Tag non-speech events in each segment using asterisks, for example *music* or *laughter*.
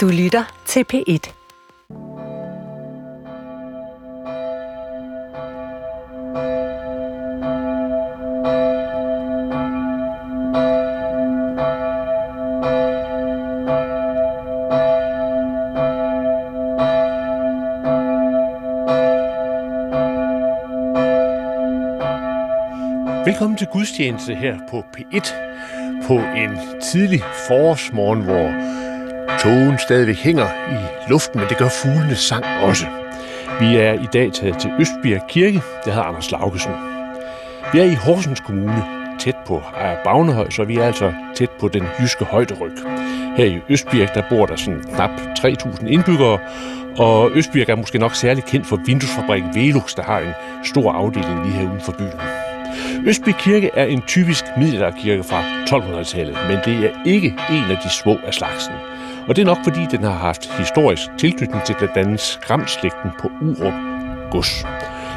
Du lytter til P1. Velkommen til gudstjeneste her på P1 på en tidlig forårsmorgen, hvor togen stadigvæk hænger i luften, men det gør fuglenes sang også. Vi er i dag taget til Østbjerg Kirke, det hedder Anders Laugesen. Vi er i Horsens Kommune, tæt på Ejer Bagnehøj, så vi er altså tæt på den jyske højderyg. Her i Østbjerg, der bor der sådan knap 3.000 indbyggere, og Østbjerg er måske nok særligt kendt for vinduesfabrikken Velux, der har en stor afdeling lige her uden for byen. Østby Kirke er en typisk middelalderkirke fra 1200-tallet, men det er ikke en af de små af slagsen. Og det er nok fordi, den har haft historisk tilknytning til blandt andet skramslægten på Urup Gods.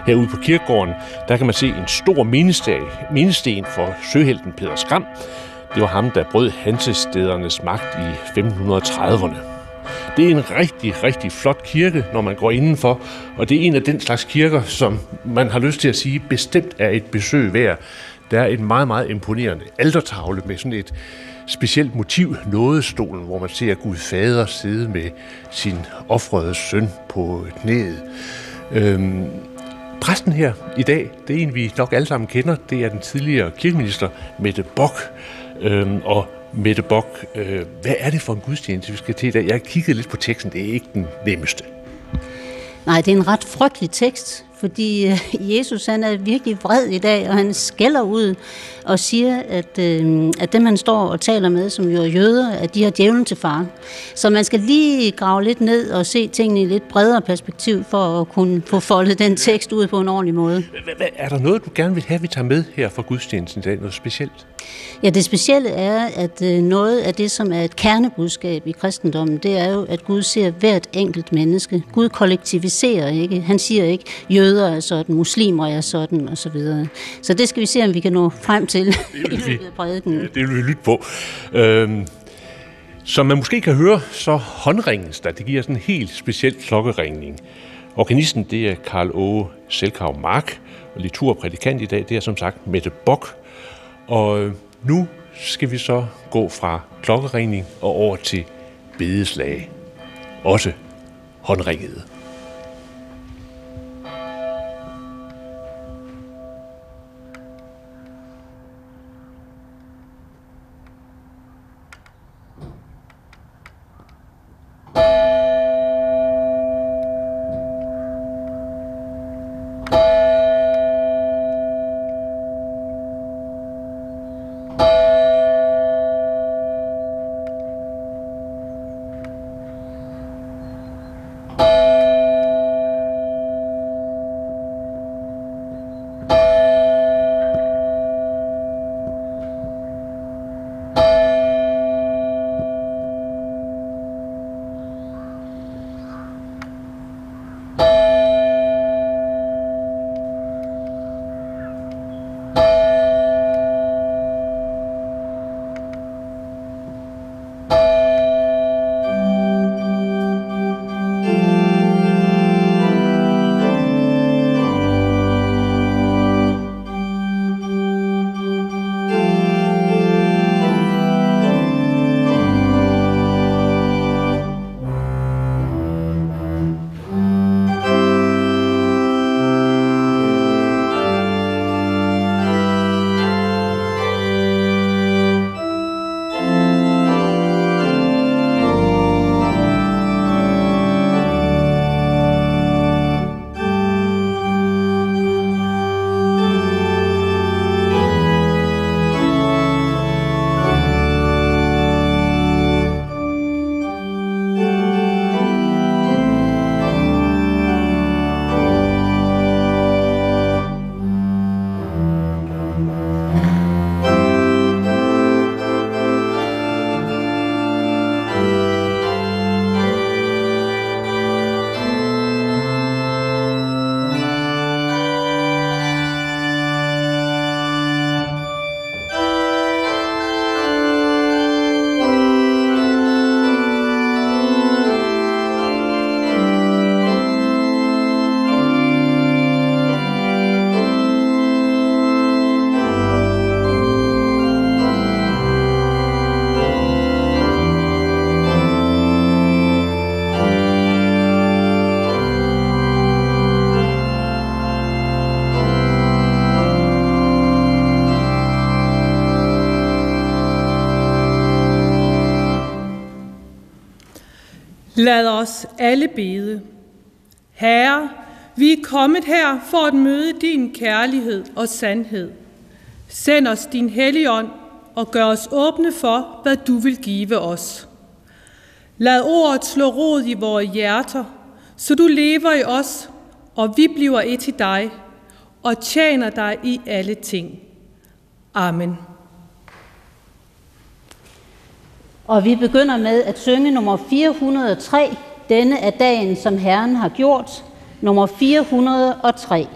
Herude på kirkegården, der kan man se en stor mindesten for søhelten Peter Skram. Det var ham, der brød Hansestedernes magt i 1530'erne. Det er en rigtig, rigtig flot kirke, når man går indenfor, og det er en af den slags kirker, som man har lyst til at sige bestemt er et besøg værd. Der er en meget, meget imponerende altertavle med sådan et specielt motiv, nådestolen, hvor man ser Gud fader sidde med sin offrede søn på knæet. Øhm, præsten her i dag, det er en, vi nok alle sammen kender. Det er den tidligere kirkeminister Mette Bock. Øhm, og Mette Bock, øh, hvad er det for en gudstjeneste, vi skal til i dag? Jeg har kigget lidt på teksten, det er ikke den nemmeste. Nej, det er en ret frygtelig tekst, fordi øh, Jesus han er virkelig vred i dag, og han skælder ud og siger, at, øh, at dem han står og taler med, som jo er jøder, at de har djævlen til far. Så man skal lige grave lidt ned og se tingene i lidt bredere perspektiv, for at kunne få foldet den tekst ud på en ordentlig måde. Er der noget, du gerne vil have, vi tager med her fra gudstjenesten i dag? Noget specielt? Ja, det specielle er, at øh, noget af det, som er et kernebudskab i kristendommen, det er jo, at Gud ser hvert enkelt menneske. Gud kollektiviserer ikke. Han siger ikke, jøder er sådan, muslimer er sådan, og så videre. Så det skal vi se, om vi kan nå frem til det *laughs* i løbet af prædiken. Det vil vi lytte på. Øhm, som man måske kan høre, så håndringens der, det giver sådan en helt speciel klokkeringning. Organisten, det er Karl Åge Selkav Mark, og liturprædikant i dag, det er som sagt Mette Bok. Og øh, nu skal vi så gå fra klokkeringning og over til bedeslag. Også håndringede. Lad os alle bede. Herre, vi er kommet her for at møde din kærlighed og sandhed. Send os din helligånd og gør os åbne for, hvad du vil give os. Lad ordet slå rod i vores hjerter, så du lever i os, og vi bliver et til dig, og tjener dig i alle ting. Amen. Og vi begynder med at synge nummer 403, denne er dagen, som Herren har gjort, nummer 403.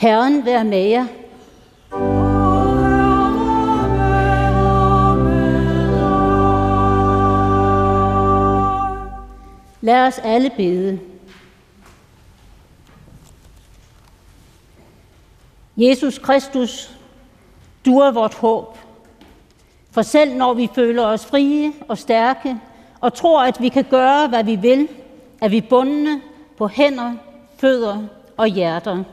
Herren være med jer. Lad os alle bede. Jesus Kristus, du er vort håb. For selv når vi føler os frie og stærke, og tror, at vi kan gøre, hvad vi vil, er vi bundne på hænder, fødder og hjerter.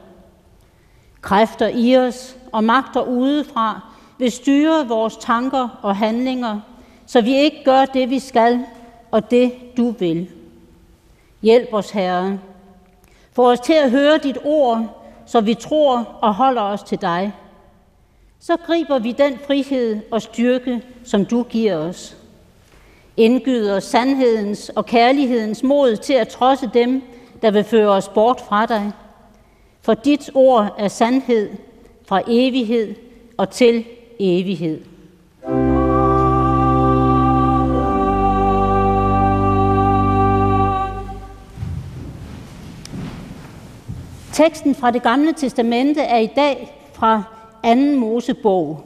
Kræfter i os og magter udefra vil styre vores tanker og handlinger, så vi ikke gør det, vi skal, og det, du vil. Hjælp os, Herre. Få os til at høre dit ord, så vi tror og holder os til dig. Så griber vi den frihed og styrke, som du giver os. Indgyder sandhedens og kærlighedens mod til at trodse dem, der vil føre os bort fra dig. For dit ord er sandhed fra evighed og til evighed. Teksten fra det gamle testamente er i dag fra 2. Mosebog,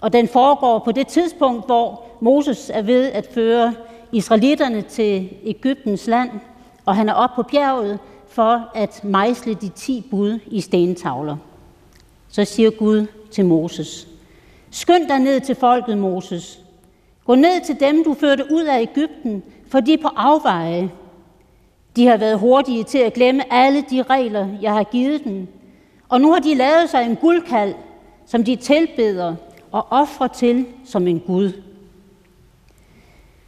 og den foregår på det tidspunkt, hvor Moses er ved at føre israelitterne til Ægyptens land, og han er oppe på bjerget for at mejsle de ti bud i stentavler. Så siger Gud til Moses, Skynd dig ned til folket, Moses. Gå ned til dem, du førte ud af Ægypten, for de er på afveje. De har været hurtige til at glemme alle de regler, jeg har givet dem. Og nu har de lavet sig en guldkald, som de tilbeder og offrer til som en Gud.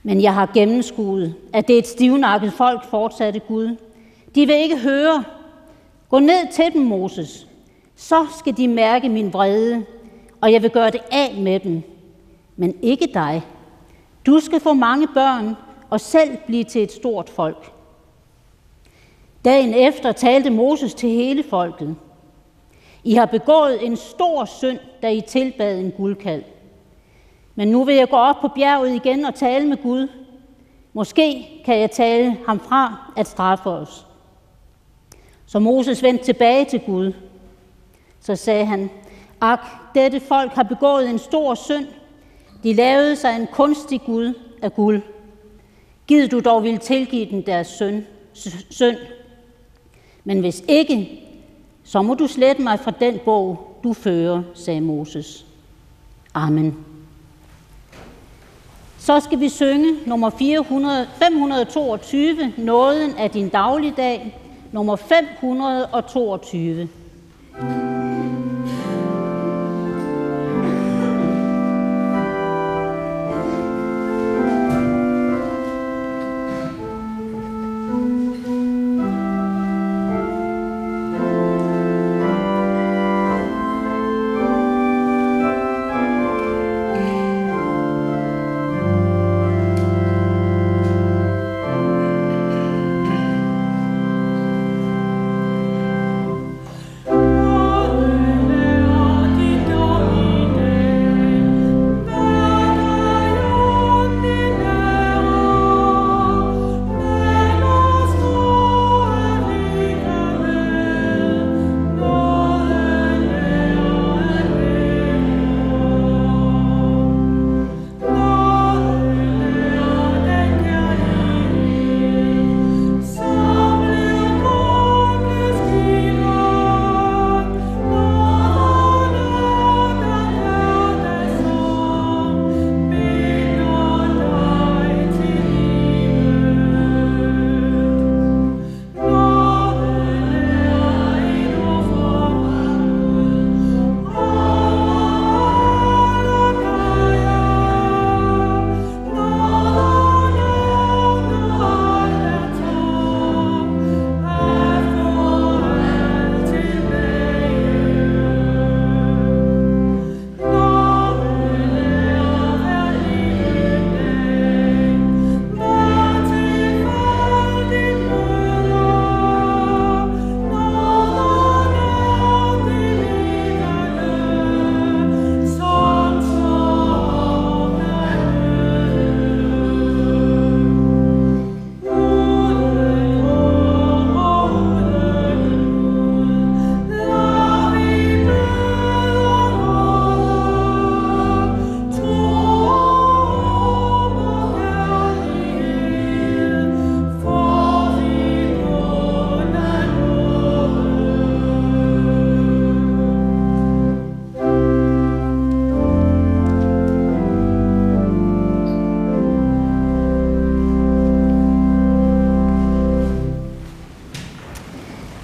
Men jeg har gennemskuet, at det er et stivnakket folk, fortsatte Gud. De vil ikke høre. Gå ned til dem, Moses. Så skal de mærke min vrede, og jeg vil gøre det af med dem. Men ikke dig. Du skal få mange børn og selv blive til et stort folk. Dagen efter talte Moses til hele folket. I har begået en stor synd, da I tilbad en guldkald. Men nu vil jeg gå op på bjerget igen og tale med Gud. Måske kan jeg tale ham fra at straffe os. Så Moses vendte tilbage til Gud. Så sagde han, Ak, dette folk har begået en stor synd. De lavede sig en kunstig Gud af guld. Gid du dog vil tilgive den deres synd. synd. Men hvis ikke, så må du slette mig fra den bog, du fører, sagde Moses. Amen. Så skal vi synge nummer 400, 522, Nåden af din dagligdag, nummer 522.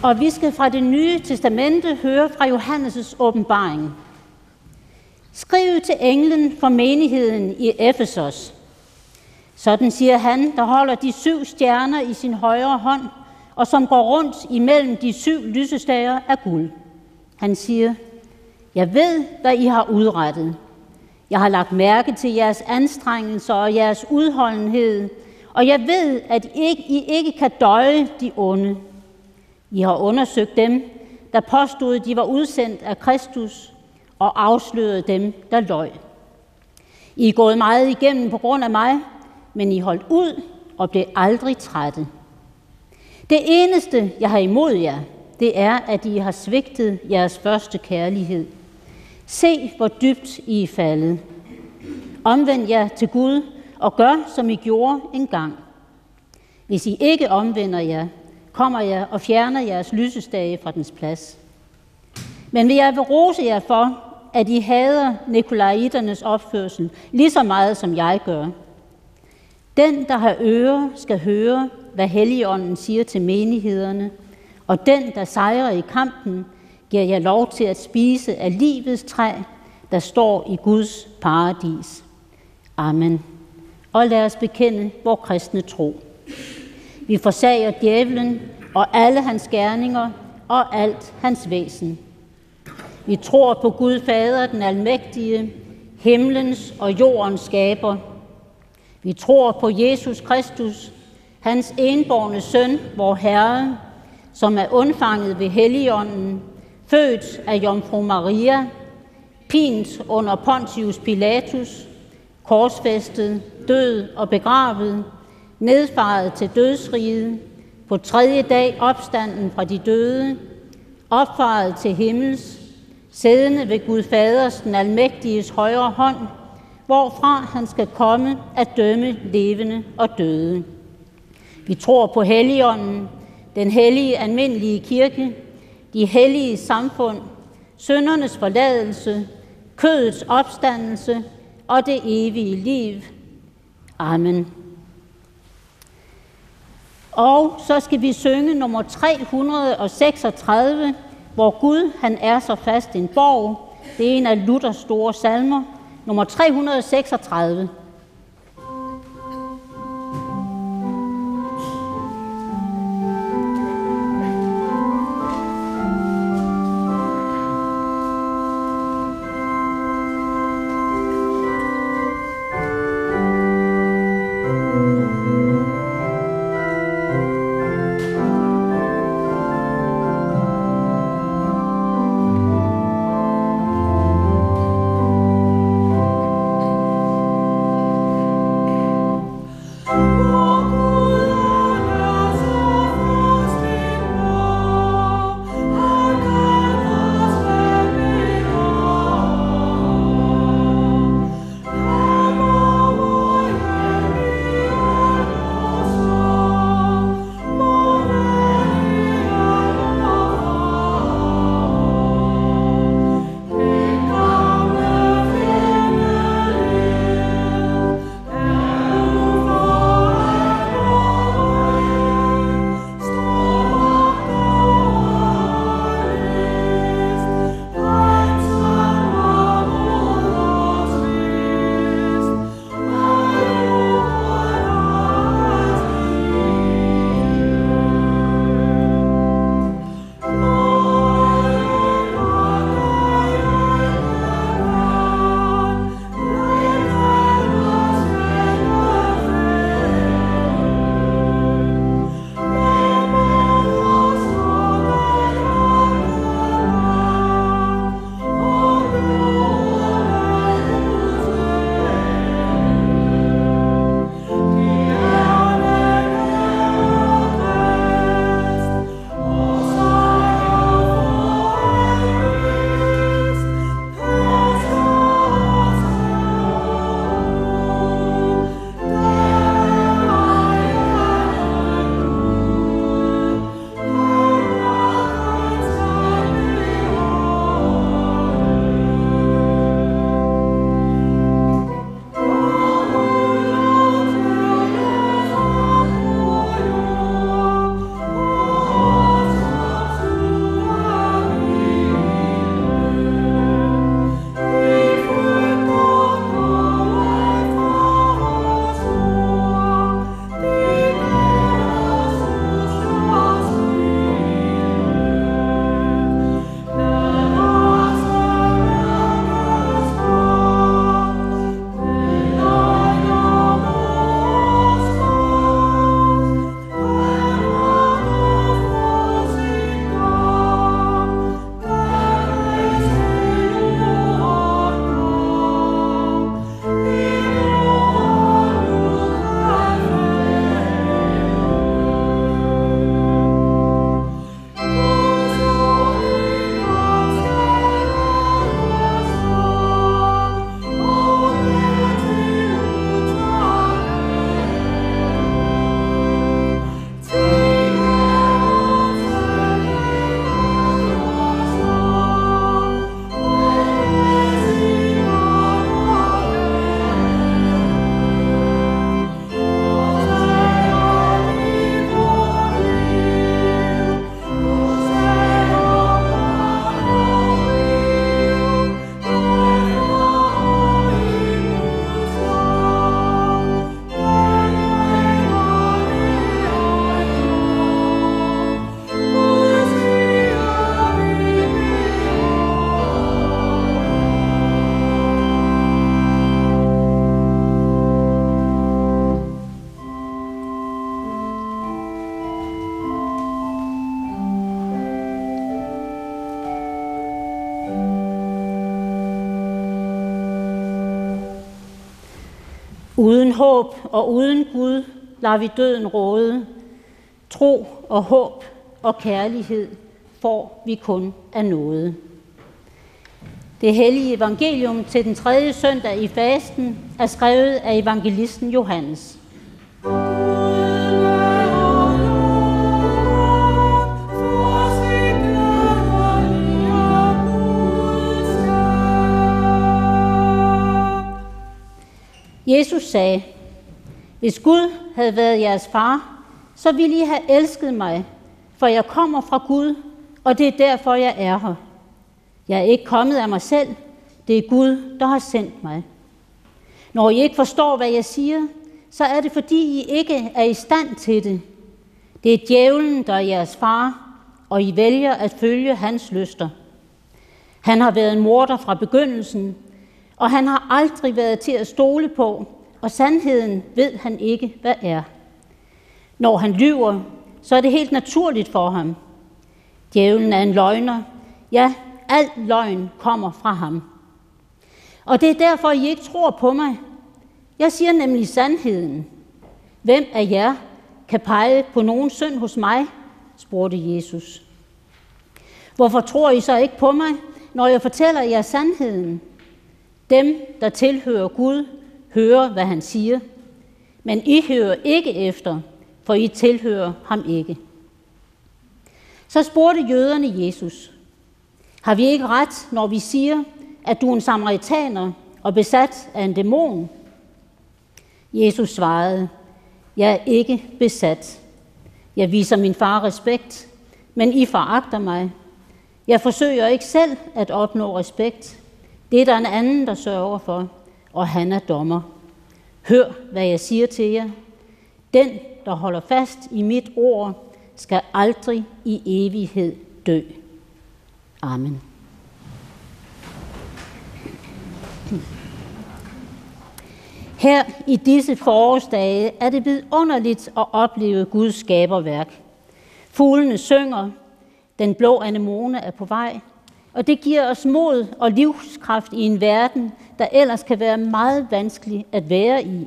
Og vi skal fra det nye testamente høre fra Johannes' åbenbaring. Skriv til englen for menigheden i Efesos. Sådan siger han, der holder de syv stjerner i sin højre hånd, og som går rundt imellem de syv lysestager af guld. Han siger, jeg ved, hvad I har udrettet. Jeg har lagt mærke til jeres anstrengelser og jeres udholdenhed, og jeg ved, at I ikke, I ikke kan døje de onde. I har undersøgt dem, der påstod, de var udsendt af Kristus, og afslørede dem, der løj. I er gået meget igennem på grund af mig, men I holdt ud og blev aldrig trætte. Det eneste, jeg har imod jer, det er, at I har svigtet jeres første kærlighed. Se, hvor dybt I er faldet. Omvend jer til Gud og gør, som I gjorde engang. Hvis I ikke omvender jer, kommer jeg og fjerner jeres lysestage fra dens plads. Men jeg vil rose jer for, at I hader Nikolaiternes opførsel lige så meget, som jeg gør. Den, der har øre, skal høre, hvad Helligånden siger til menighederne, og den, der sejrer i kampen, giver jeg lov til at spise af livets træ, der står i Guds paradis. Amen. Og lad os bekende vores kristne tro. Vi forsager djævlen og alle hans gerninger og alt hans væsen. Vi tror på Gud Fader, den almægtige, himlens og jordens skaber. Vi tror på Jesus Kristus, hans enborne søn, vor Herre, som er undfanget ved Helligånden, født af Jomfru Maria, pint under Pontius Pilatus, korsfæstet, død og begravet, nedfaret til dødsriget, på tredje dag opstanden fra de døde, opfaret til himmels, siddende ved Gud Faders, den almægtiges højre hånd, hvorfra han skal komme at dømme levende og døde. Vi tror på Helligånden, den hellige almindelige kirke, de hellige samfund, søndernes forladelse, kødets opstandelse og det evige liv. Amen. Og så skal vi synge nummer 336, hvor Gud han er så fast en borg. Det er en af Luthers store salmer, nummer 336. og uden Gud lader vi døden råde. Tro og håb og kærlighed får vi kun af noget. Det hellige evangelium til den tredje søndag i fasten er skrevet af evangelisten Johannes. Jesus sagde, hvis Gud havde været jeres far, så ville I have elsket mig, for jeg kommer fra Gud, og det er derfor, jeg er her. Jeg er ikke kommet af mig selv, det er Gud, der har sendt mig. Når I ikke forstår, hvad jeg siger, så er det, fordi I ikke er i stand til det. Det er djævlen, der er jeres far, og I vælger at følge hans lyster. Han har været en morder fra begyndelsen, og han har aldrig været til at stole på, og sandheden ved han ikke, hvad er. Når han lyver, så er det helt naturligt for ham. Djævlen er en løgner. Ja, al løgn kommer fra ham. Og det er derfor, I ikke tror på mig. Jeg siger nemlig sandheden. Hvem af jer kan pege på nogen synd hos mig? spurgte Jesus. Hvorfor tror I så ikke på mig, når jeg fortæller jer sandheden? Dem, der tilhører Gud, hører, hvad han siger. Men I hører ikke efter, for I tilhører ham ikke. Så spurgte jøderne Jesus, har vi ikke ret, når vi siger, at du er en samaritaner og besat af en dæmon? Jesus svarede, jeg er ikke besat. Jeg viser min far respekt, men I foragter mig. Jeg forsøger ikke selv at opnå respekt. Det er der en anden, der sørger for, og han er dommer. Hør, hvad jeg siger til jer. Den, der holder fast i mit ord, skal aldrig i evighed dø. Amen. Her i disse forårsdage er det vidunderligt at opleve Guds skaberværk. Fuglene synger, den blå anemone er på vej, og det giver os mod og livskraft i en verden, der ellers kan være meget vanskelig at være i.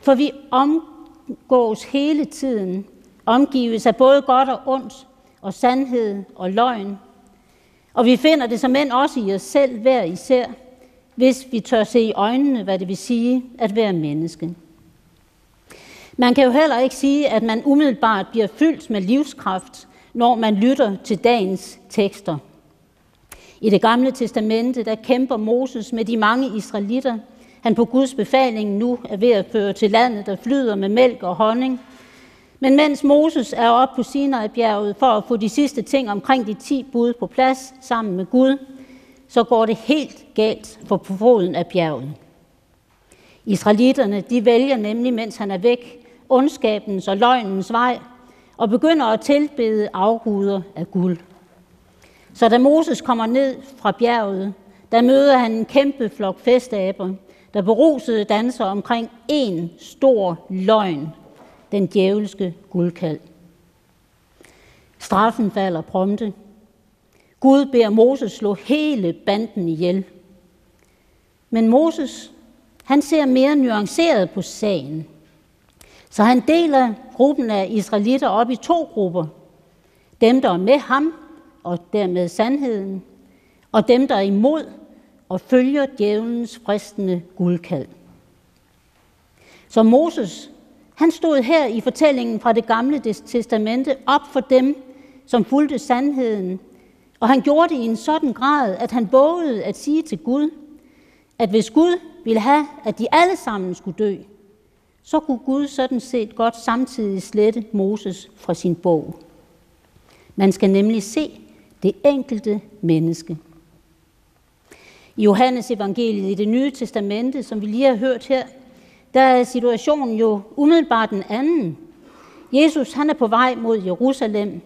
For vi omgås hele tiden, omgives af både godt og ondt, og sandhed og løgn. Og vi finder det som end også i os selv hver især, hvis vi tør se i øjnene, hvad det vil sige at være menneske. Man kan jo heller ikke sige, at man umiddelbart bliver fyldt med livskraft, når man lytter til dagens tekster. I det gamle testamente, der kæmper Moses med de mange israelitter, han på Guds befaling nu er ved at føre til landet, der flyder med mælk og honning. Men mens Moses er oppe på Sinai-bjerget for at få de sidste ting omkring de ti bud på plads sammen med Gud, så går det helt galt for på foden af bjerget. Israelitterne de vælger nemlig, mens han er væk, ondskabens og løgnens vej, og begynder at tilbede afguder af guld. Så da Moses kommer ned fra bjerget, der møder han en kæmpe flok festaber, der berusede danser omkring en stor løgn, den djævelske guldkald. Straffen falder prompte. Gud beder Moses slå hele banden ihjel. Men Moses, han ser mere nuanceret på sagen. Så han deler gruppen af israelitter op i to grupper. Dem, der er med ham, og dermed sandheden, og dem, der er imod og følger djævelens fristende guldkald. Så Moses, han stod her i fortællingen fra det gamle testamente op for dem, som fulgte sandheden, og han gjorde det i en sådan grad, at han vågede at sige til Gud, at hvis Gud ville have, at de alle sammen skulle dø, så kunne Gud sådan set godt samtidig slette Moses fra sin bog. Man skal nemlig se det enkelte menneske. I Johannes evangeliet i det nye testamente, som vi lige har hørt her, der er situationen jo umiddelbart den anden. Jesus han er på vej mod Jerusalem,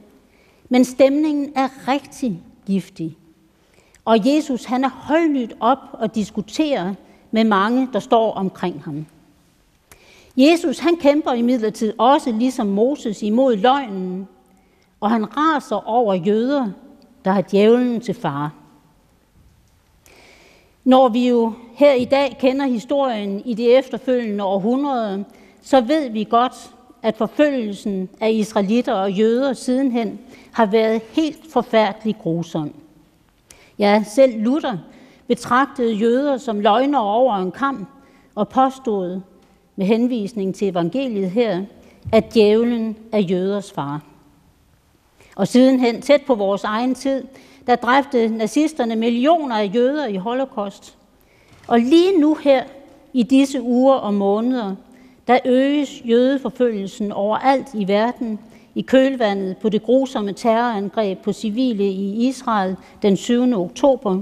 men stemningen er rigtig giftig. Og Jesus han er højlydt op og diskuterer med mange, der står omkring ham. Jesus han kæmper imidlertid også ligesom Moses imod løgnen, og han raser over jøder, der har djævlen til far. Når vi jo her i dag kender historien i de efterfølgende århundrede, så ved vi godt, at forfølgelsen af israelitter og jøder sidenhen har været helt forfærdelig grusom. Ja, selv Luther betragtede jøder som løgner over en kamp og påstod med henvisning til evangeliet her, at djævlen er jøders far. Og sidenhen, tæt på vores egen tid, der dræbte nazisterne millioner af jøder i holocaust. Og lige nu her, i disse uger og måneder, der øges jødeforfølgelsen overalt i verden i kølvandet på det grusomme terrorangreb på civile i Israel den 7. oktober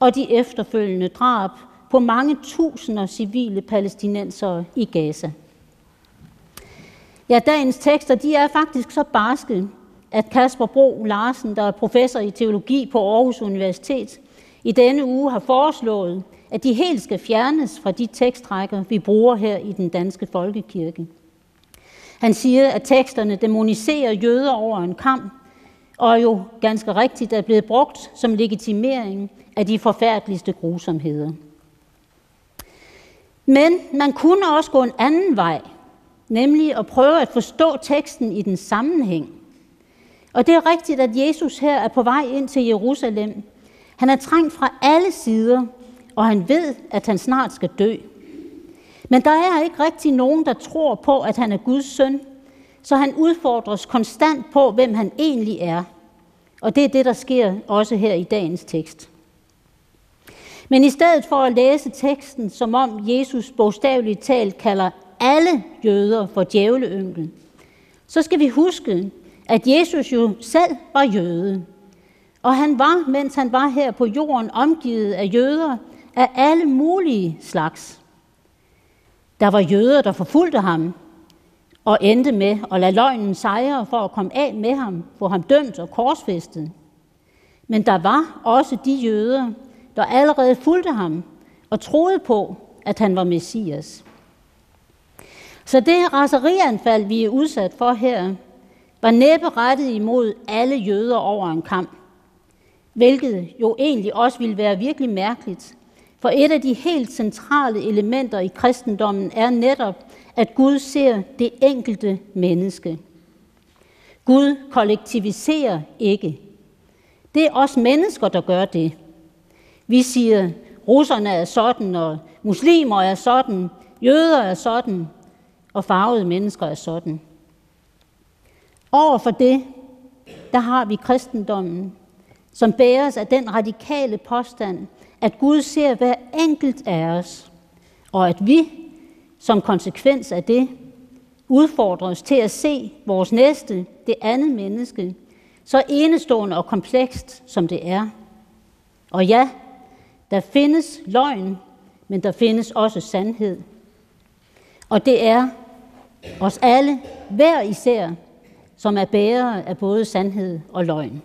og de efterfølgende drab på mange tusinder civile palæstinensere i Gaza. Ja, dagens tekster de er faktisk så barske, at Kasper Bro Larsen, der er professor i teologi på Aarhus Universitet, i denne uge har foreslået, at de helt skal fjernes fra de tekstrækker, vi bruger her i den danske folkekirke. Han siger, at teksterne demoniserer jøder over en kamp, og jo ganske rigtigt er blevet brugt som legitimering af de forfærdeligste grusomheder. Men man kunne også gå en anden vej, nemlig at prøve at forstå teksten i den sammenhæng. Og det er rigtigt, at Jesus her er på vej ind til Jerusalem. Han er trængt fra alle sider, og han ved, at han snart skal dø. Men der er ikke rigtig nogen, der tror på, at han er Guds søn, så han udfordres konstant på, hvem han egentlig er. Og det er det, der sker også her i dagens tekst. Men i stedet for at læse teksten, som om Jesus bogstaveligt talt kalder alle jøder for djævleynglen, så skal vi huske, at Jesus jo selv var jøde. Og han var, mens han var her på jorden, omgivet af jøder af alle mulige slags. Der var jøder, der forfulgte ham og endte med at lade løgnen sejre for at komme af med ham, få ham dømt og korsfæstet. Men der var også de jøder, der allerede fulgte ham og troede på, at han var Messias. Så det raserianfald, vi er udsat for her, var næppe rettet imod alle jøder over en kamp. Hvilket jo egentlig også ville være virkelig mærkeligt, for et af de helt centrale elementer i kristendommen er netop, at Gud ser det enkelte menneske. Gud kollektiviserer ikke. Det er os mennesker, der gør det. Vi siger, russerne er sådan, og muslimer er sådan, jøder er sådan, og farvede mennesker er sådan. Over for det, der har vi kristendommen, som bæres af den radikale påstand, at Gud ser hver enkelt af os, og at vi som konsekvens af det udfordres til at se vores næste, det andet menneske, så enestående og komplekst som det er. Og ja, der findes løgn, men der findes også sandhed. Og det er os alle, hver især, som er bærere af både sandhed og løgn.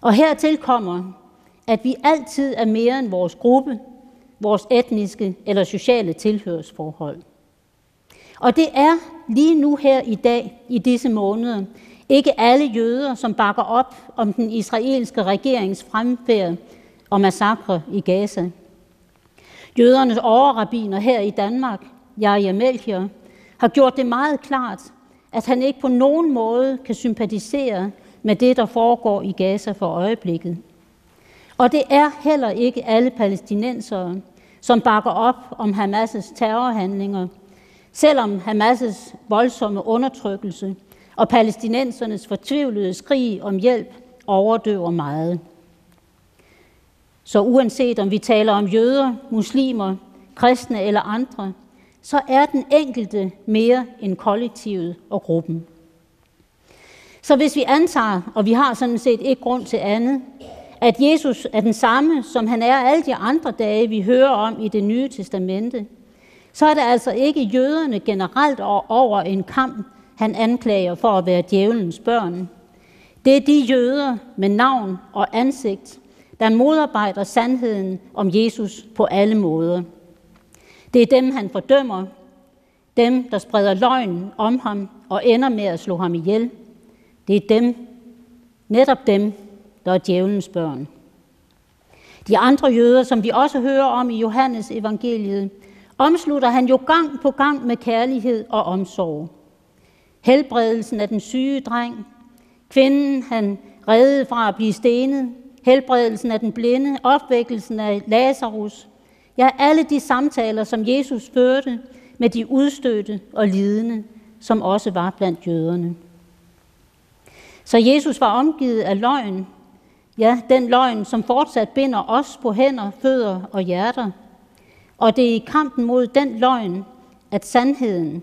Og hertil kommer, at vi altid er mere end vores gruppe, vores etniske eller sociale tilhørsforhold. Og det er lige nu her i dag, i disse måneder, ikke alle jøder, som bakker op om den israelske regerings fremfærd og massakre i Gaza. Jødernes overrabiner her i Danmark, Jaja Melchior, har gjort det meget klart, at han ikke på nogen måde kan sympatisere med det, der foregår i Gaza for øjeblikket. Og det er heller ikke alle palæstinensere, som bakker op om Hamas' terrorhandlinger, selvom Hamas' voldsomme undertrykkelse og palæstinensernes fortvivlede skrig om hjælp overdøver meget. Så uanset om vi taler om jøder, muslimer, kristne eller andre, så er den enkelte mere end kollektivet og gruppen. Så hvis vi antager, og vi har sådan set ikke grund til andet, at Jesus er den samme, som han er alle de andre dage, vi hører om i det nye testamente, så er det altså ikke jøderne generelt over en kamp, han anklager for at være djævelens børn. Det er de jøder med navn og ansigt, der modarbejder sandheden om Jesus på alle måder. Det er dem, han fordømmer, dem, der spreder løgn om ham og ender med at slå ham ihjel. Det er dem, netop dem, der er djævelens børn. De andre jøder, som vi også hører om i Johannes evangeliet, omslutter han jo gang på gang med kærlighed og omsorg. Helbredelsen af den syge dreng, kvinden han reddede fra at blive stenet, helbredelsen af den blinde, opvækkelsen af Lazarus. Ja, alle de samtaler, som Jesus førte med de udstødte og lidende, som også var blandt jøderne. Så Jesus var omgivet af løgn. Ja, den løgn, som fortsat binder os på hænder, fødder og hjerter. Og det er i kampen mod den løgn, at sandheden,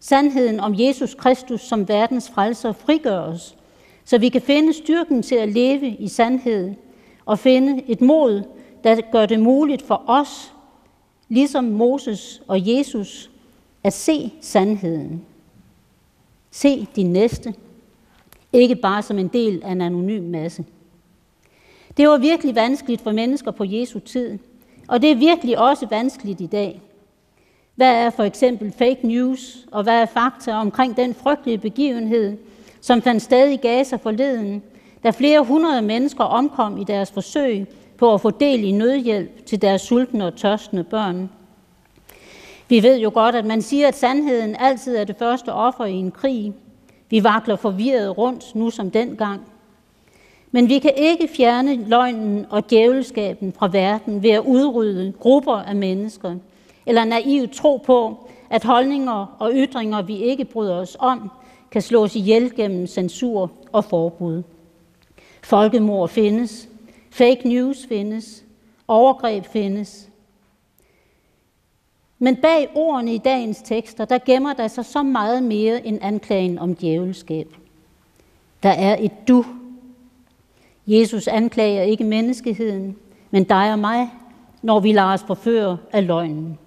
sandheden om Jesus Kristus som verdens frelser, frigør os, så vi kan finde styrken til at leve i sandhed og finde et mod, der gør det muligt for os, ligesom Moses og Jesus, at se sandheden. Se din næste, ikke bare som en del af en anonym masse. Det var virkelig vanskeligt for mennesker på Jesu tid, og det er virkelig også vanskeligt i dag. Hvad er for eksempel fake news, og hvad er fakta omkring den frygtelige begivenhed, som fandt sted i Gaza forleden, da flere hundrede mennesker omkom i deres forsøg på at få del i nødhjælp til deres sultne og tørstende børn. Vi ved jo godt, at man siger, at sandheden altid er det første offer i en krig. Vi vakler forvirret rundt nu som dengang. Men vi kan ikke fjerne løgnen og djævelskaben fra verden ved at udrydde grupper af mennesker, eller naivt tro på, at holdninger og ytringer, vi ikke bryder os om, kan slås ihjel gennem censur og forbud. Folkemord findes, fake news findes, overgreb findes. Men bag ordene i dagens tekster, der gemmer der sig så meget mere end anklagen om djævelskab. Der er et du. Jesus anklager ikke menneskeheden, men dig og mig, når vi lader os forføre af løgnen.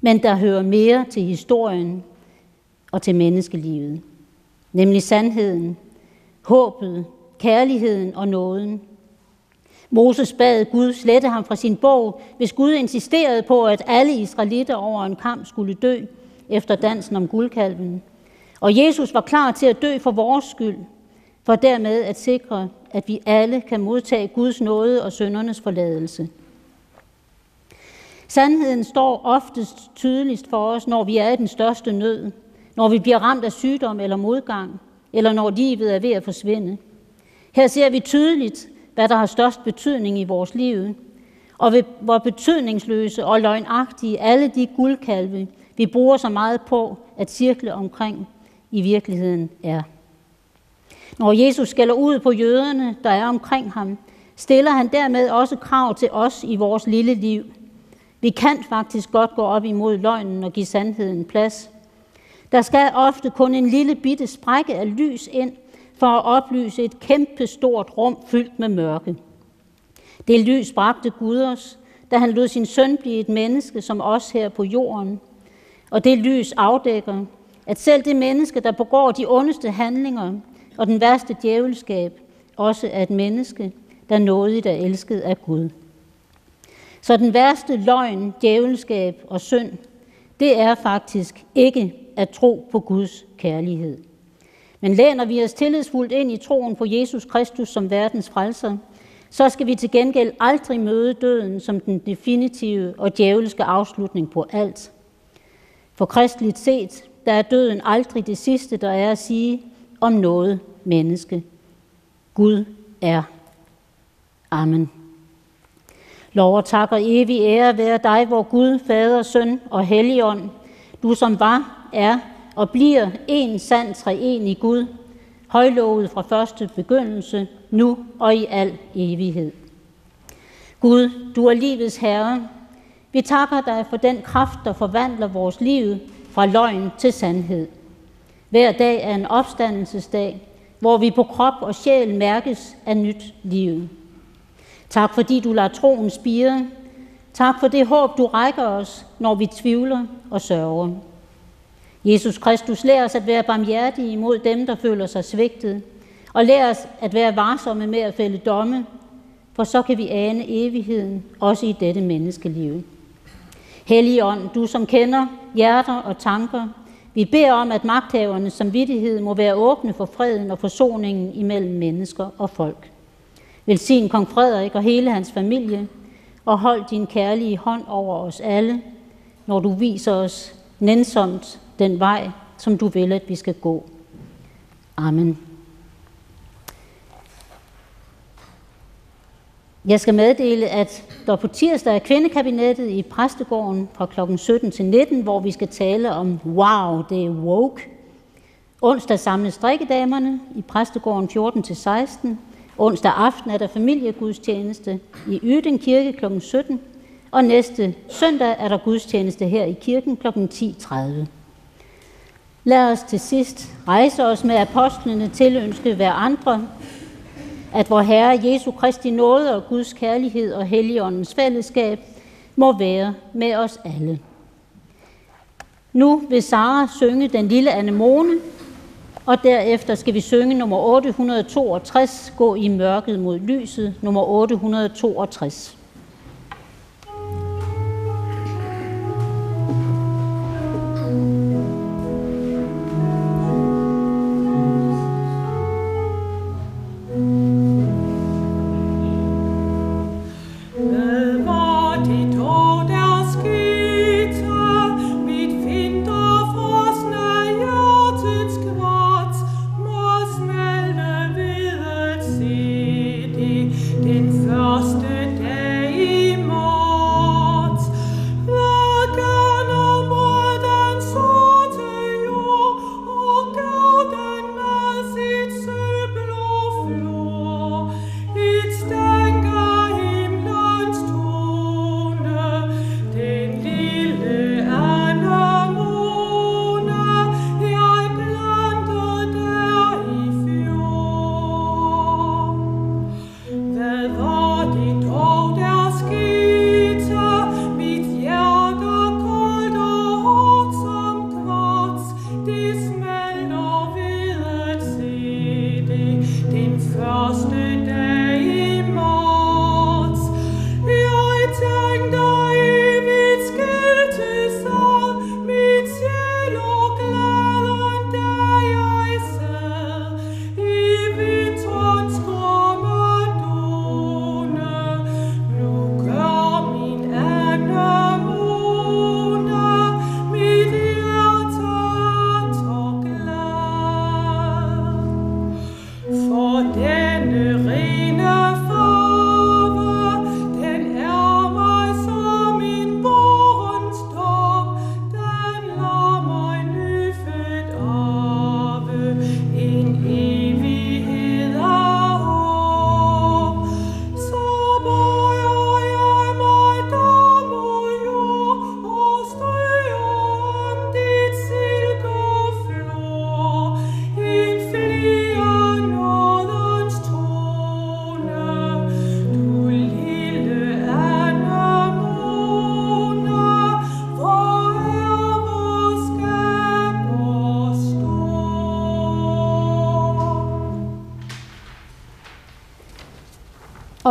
Men der hører mere til historien og til menneskelivet, nemlig sandheden, håbet, kærligheden og nåden. Moses bad Gud slette ham fra sin bog, hvis Gud insisterede på, at alle israelitter over en kamp skulle dø efter dansen om guldkalven. Og Jesus var klar til at dø for vores skyld, for dermed at sikre, at vi alle kan modtage Guds nåde og søndernes forladelse. Sandheden står oftest tydeligst for os, når vi er i den største nød, når vi bliver ramt af sygdom eller modgang, eller når livet er ved at forsvinde. Her ser vi tydeligt, hvad der har størst betydning i vores liv, og hvor betydningsløse og løgnagtige alle de guldkalve, vi bruger så meget på at cirkle omkring, i virkeligheden er. Når Jesus skælder ud på jøderne, der er omkring ham, stiller han dermed også krav til os i vores lille liv. Vi kan faktisk godt gå op imod løgnen og give sandheden plads. Der skal ofte kun en lille bitte sprække af lys ind, for at oplyse et kæmpe stort rum fyldt med mørke. Det lys bragte Gud os, da han lod sin søn blive et menneske som os her på jorden. Og det lys afdækker, at selv det menneske, der begår de ondeste handlinger og den værste djævelskab, også er et menneske, der nådigt er elsket af Gud. Så den værste løgn, djævelskab og synd, det er faktisk ikke at tro på Guds kærlighed. Men læner vi os tillidsfuldt ind i troen på Jesus Kristus som verdens frelser, så skal vi til gengæld aldrig møde døden som den definitive og djævelske afslutning på alt. For kristligt set, der er døden aldrig det sidste, der er at sige om noget menneske. Gud er. Amen. Lov og tak og evig ære være dig, vor Gud, Fader, Søn og Helligånd, du som var, er og bliver en sand treenig Gud, højlovet fra første begyndelse, nu og i al evighed. Gud, du er livets herre. Vi takker dig for den kraft, der forvandler vores liv fra løgn til sandhed. Hver dag er en opstandelsesdag, hvor vi på krop og sjæl mærkes af nyt liv. Tak fordi du lader troen spire. Tak for det håb, du rækker os, når vi tvivler og sørger. Jesus Kristus, lær os at være barmhjertige imod dem, der føler sig svigtet, og lær os at være varsomme med at fælde domme, for så kan vi ane evigheden, også i dette menneskeliv. Hellige ånd, du som kender hjerter og tanker, vi beder om, at magthavernes samvittighed må være åbne for freden og forsoningen imellem mennesker og folk. Velsign kong Frederik og hele hans familie, og hold din kærlige hånd over os alle, når du viser os nænsomt den vej, som du vil, at vi skal gå. Amen. Jeg skal meddele, at der på tirsdag er kvindekabinettet i Præstegården fra kl. 17 til 19, hvor vi skal tale om wow, det er woke. Onsdag samles strikkedamerne i Præstegården 14 til 16. Onsdag aften er der familiegudstjeneste i Yden Kirke kl. 17. Og næste søndag er der gudstjeneste her i kirken kl. 10.30. Lad os til sidst rejse os med apostlene til ønske hver andre, at vor Herre Jesu Kristi nåde og Guds kærlighed og Helligåndens fællesskab må være med os alle. Nu vil Sara synge den lille anemone, og derefter skal vi synge nummer 862, Gå i mørket mod lyset, nummer 862.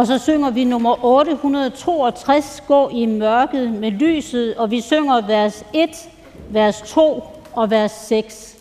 Og så synger vi nummer 862, Gå i mørket med lyset, og vi synger vers 1, vers 2 og vers 6.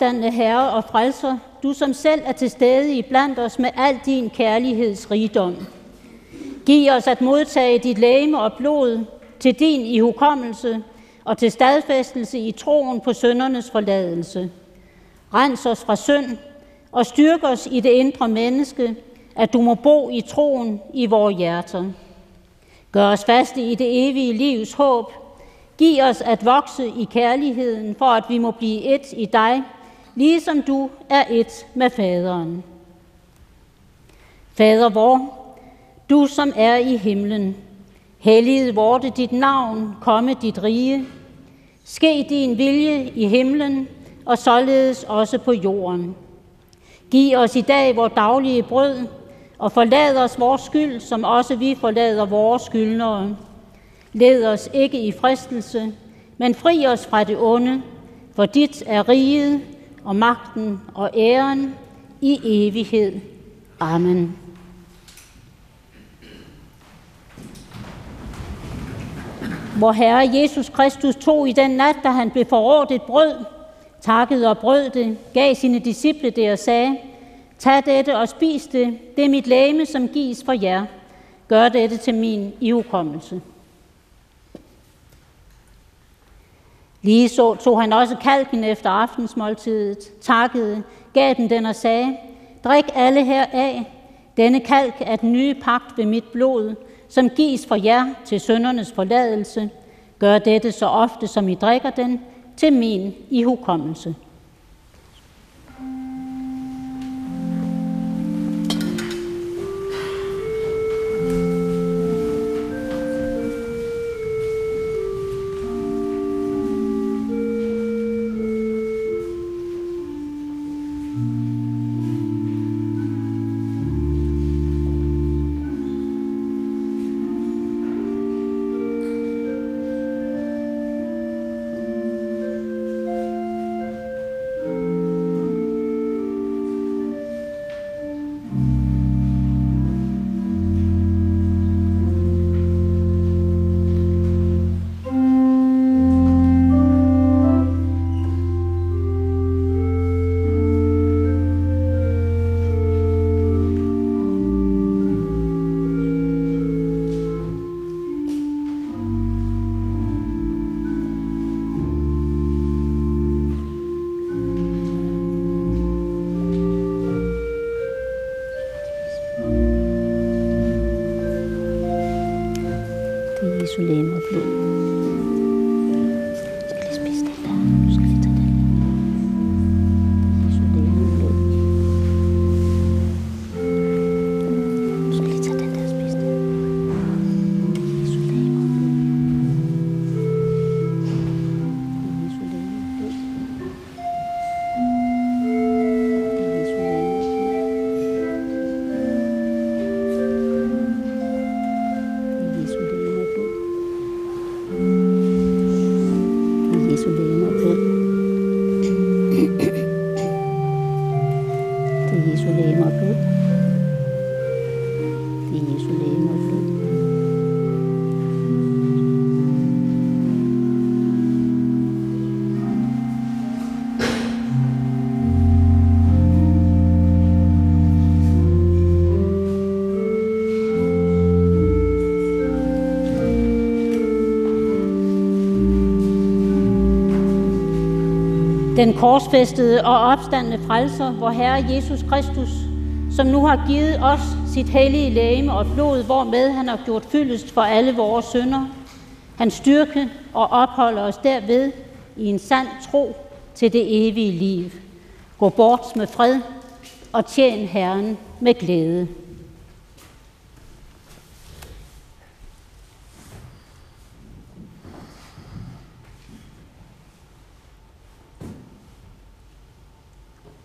Opstandende Herre og Frelser, du som selv er til stede i blandt os med al din kærlighedsrigdom. Giv os at modtage dit læme og blod til din ihukommelse og til stadfæstelse i troen på søndernes forladelse. Rens os fra synd og styrk os i det indre menneske, at du må bo i troen i vores hjerter. Gør os faste i det evige livs håb. Giv os at vokse i kærligheden, for at vi må blive et i dig, ligesom du er et med faderen. Fader vor, du som er i himlen, helliget vorte dit navn, komme dit rige. Ske din vilje i himlen, og således også på jorden. Giv os i dag vores daglige brød, og forlad os vores skyld, som også vi forlader vores skyldnere. Led os ikke i fristelse, men fri os fra det onde, for dit er riget og magten og æren i evighed. Amen. Hvor Herre Jesus Kristus tog i den nat, da han blev forrådt et brød, takkede og brød det, gav sine disciple det og sagde, Tag dette og spis det, det er mit læme, som gives for jer. Gør dette til min ihukommelse. Lige så tog han også kalken efter aftensmåltidet, takkede, gav den den og sagde, Drik alle her af. Denne kalk er den nye pagt ved mit blod, som gives for jer til søndernes forladelse. Gør dette så ofte, som I drikker den, til min ihukommelse. Den korsfæstede og opstandende frelser, hvor Herre Jesus Kristus, som nu har givet os sit hellige lægeme og blod, hvormed han har gjort fyldest for alle vores synder, han styrke og opholder os derved i en sand tro til det evige liv. Gå bort med fred og tjen Herren med glæde.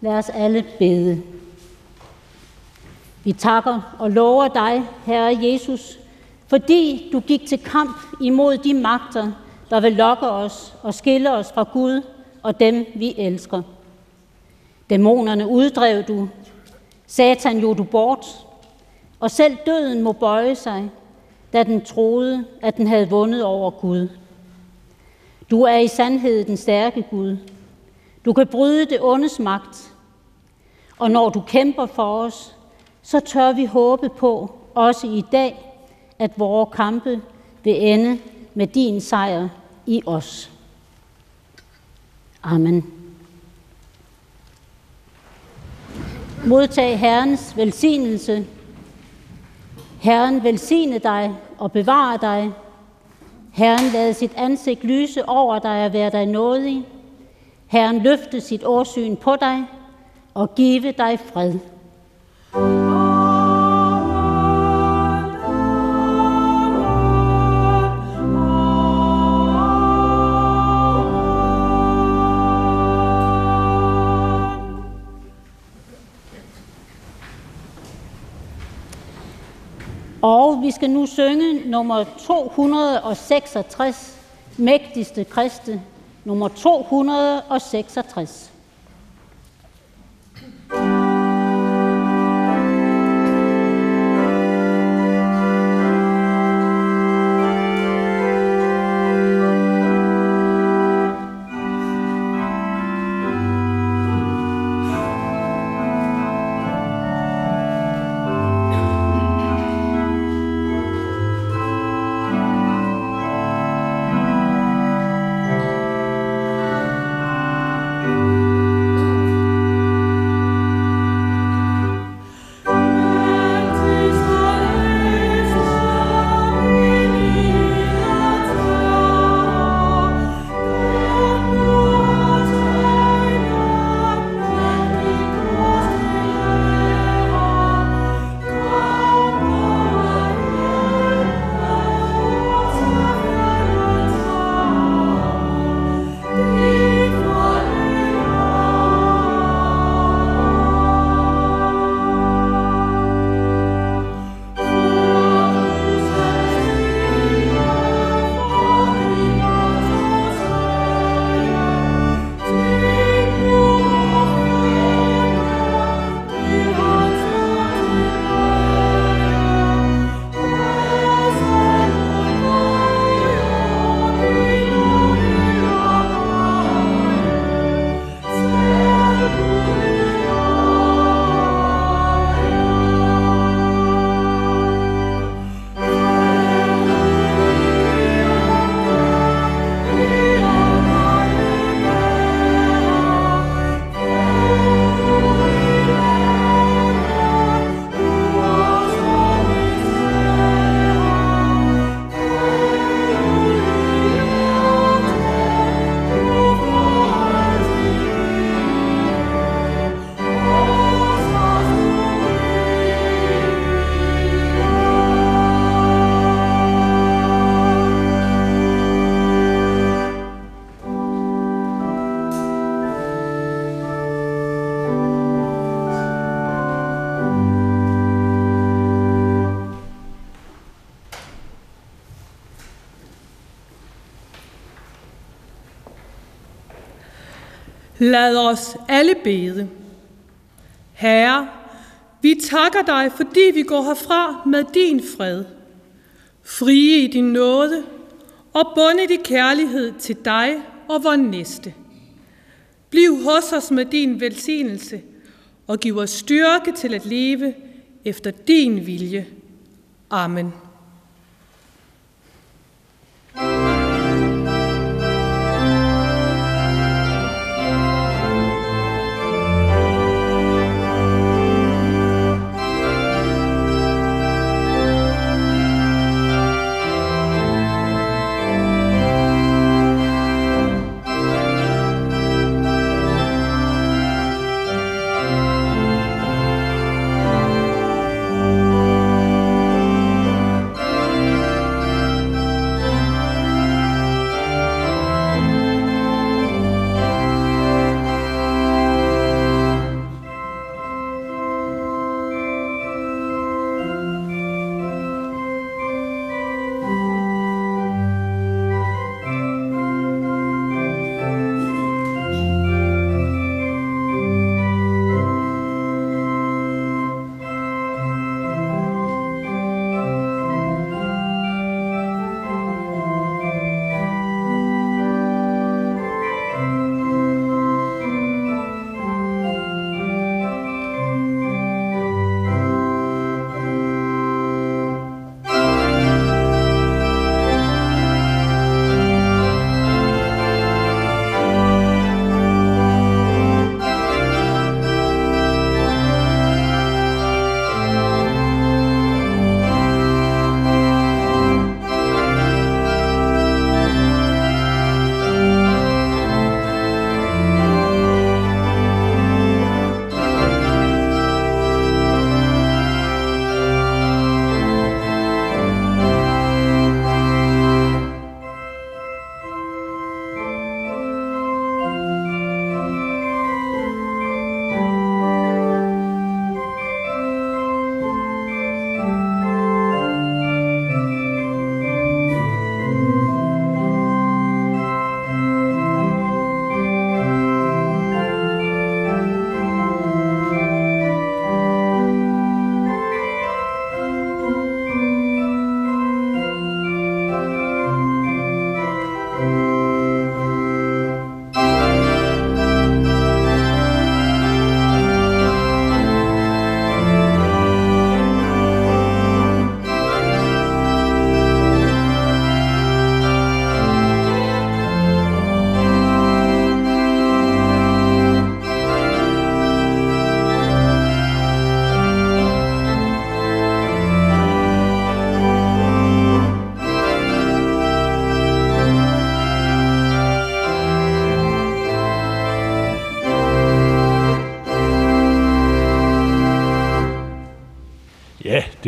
Lad os alle bede. Vi takker og lover dig, Herre Jesus, fordi du gik til kamp imod de magter, der vil lokke os og skille os fra Gud og dem, vi elsker. Dæmonerne uddrev du, Satan jo du bort, og selv døden må bøje sig, da den troede, at den havde vundet over Gud. Du er i sandhed den stærke Gud, Du kan bryde det ondes magt. Og når du kæmper for os, så tør vi håbe på, også i dag, at vores kampe vil ende med din sejr i os. Amen. Modtag Herrens velsignelse. Herren velsigne dig og bevare dig. Herren lade sit ansigt lyse over dig og være dig nådig. Herren løfte sit årsyn på dig og give dig fred. Og vi skal nu synge nummer 266, Mægtigste Kriste, nummer 266. Lad os alle bede. Herre, vi takker dig, fordi vi går herfra med din fred. Frie i din nåde og bundet i kærlighed til dig og vor næste. Bliv hos os med din velsignelse og giv os styrke til at leve efter din vilje. Amen.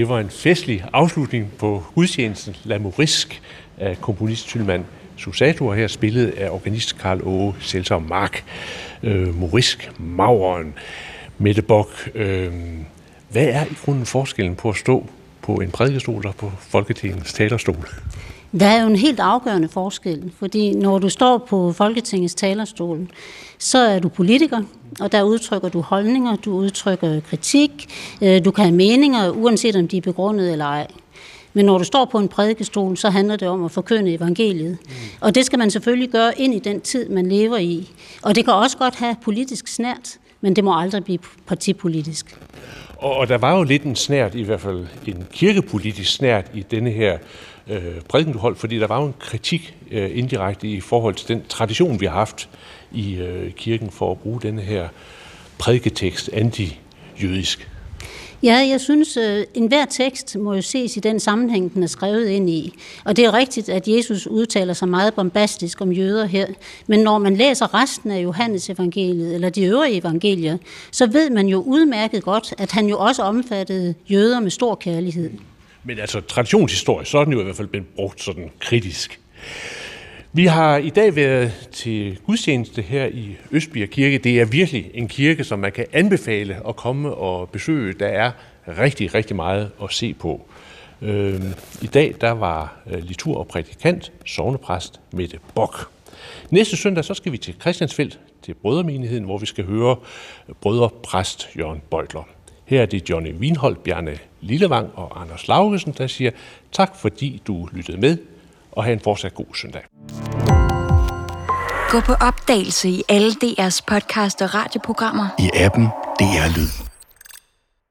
Det var en festlig afslutning på gudstjenesten La Morisk af komponist Tylman Susato, her spillet af organist Karl Åge Selsom Mark. Øh, Morisk, Mauren, Mette Bok. Øh, hvad er i grunden forskellen på at stå på en prædikestol og på Folketingets talerstol? Der er jo en helt afgørende forskel, fordi når du står på Folketingets talerstol, så er du politiker, og der udtrykker du holdninger, du udtrykker kritik, øh, du kan have meninger, uanset om de er begrundet eller ej. Men når du står på en prædikestol, så handler det om at forkynde evangeliet. Mm. Og det skal man selvfølgelig gøre ind i den tid, man lever i. Og det kan også godt have politisk snært, men det må aldrig blive partipolitisk. Og, og der var jo lidt en snært, i hvert fald en kirkepolitisk snært i denne her øh, prædiken, du holdt, fordi der var jo en kritik øh, indirekte i forhold til den tradition, vi har haft i øh, kirken for at bruge denne her prædiketekst anti-jødisk. Ja, jeg synes, at øh, enhver tekst må jo ses i den sammenhæng, den er skrevet ind i. Og det er rigtigt, at Jesus udtaler sig meget bombastisk om jøder her. Men når man læser resten af Johannes evangeliet, eller de øvrige evangelier, så ved man jo udmærket godt, at han jo også omfattede jøder med stor kærlighed. Men altså traditionshistorie, så er den jo i hvert fald blevet brugt sådan kritisk. Vi har i dag været til gudstjeneste her i Østbjerg Kirke. Det er virkelig en kirke, som man kan anbefale at komme og besøge. Der er rigtig, rigtig meget at se på. Øh, I dag der var øh, litur og prædikant, sovnepræst Mette Bok. Næste søndag så skal vi til Christiansfeldt, til Brødremenigheden, hvor vi skal høre øh, brødrepræst Jørgen Bøjtler. Her er det Johnny Wienhold, Bjarne Lillevang og Anders Laugesen, der siger tak, fordi du lyttede med, og have en fortsat god søndag. Gå på opdagelse i alle DR's podcast og radioprogrammer. I appen DR Lyd.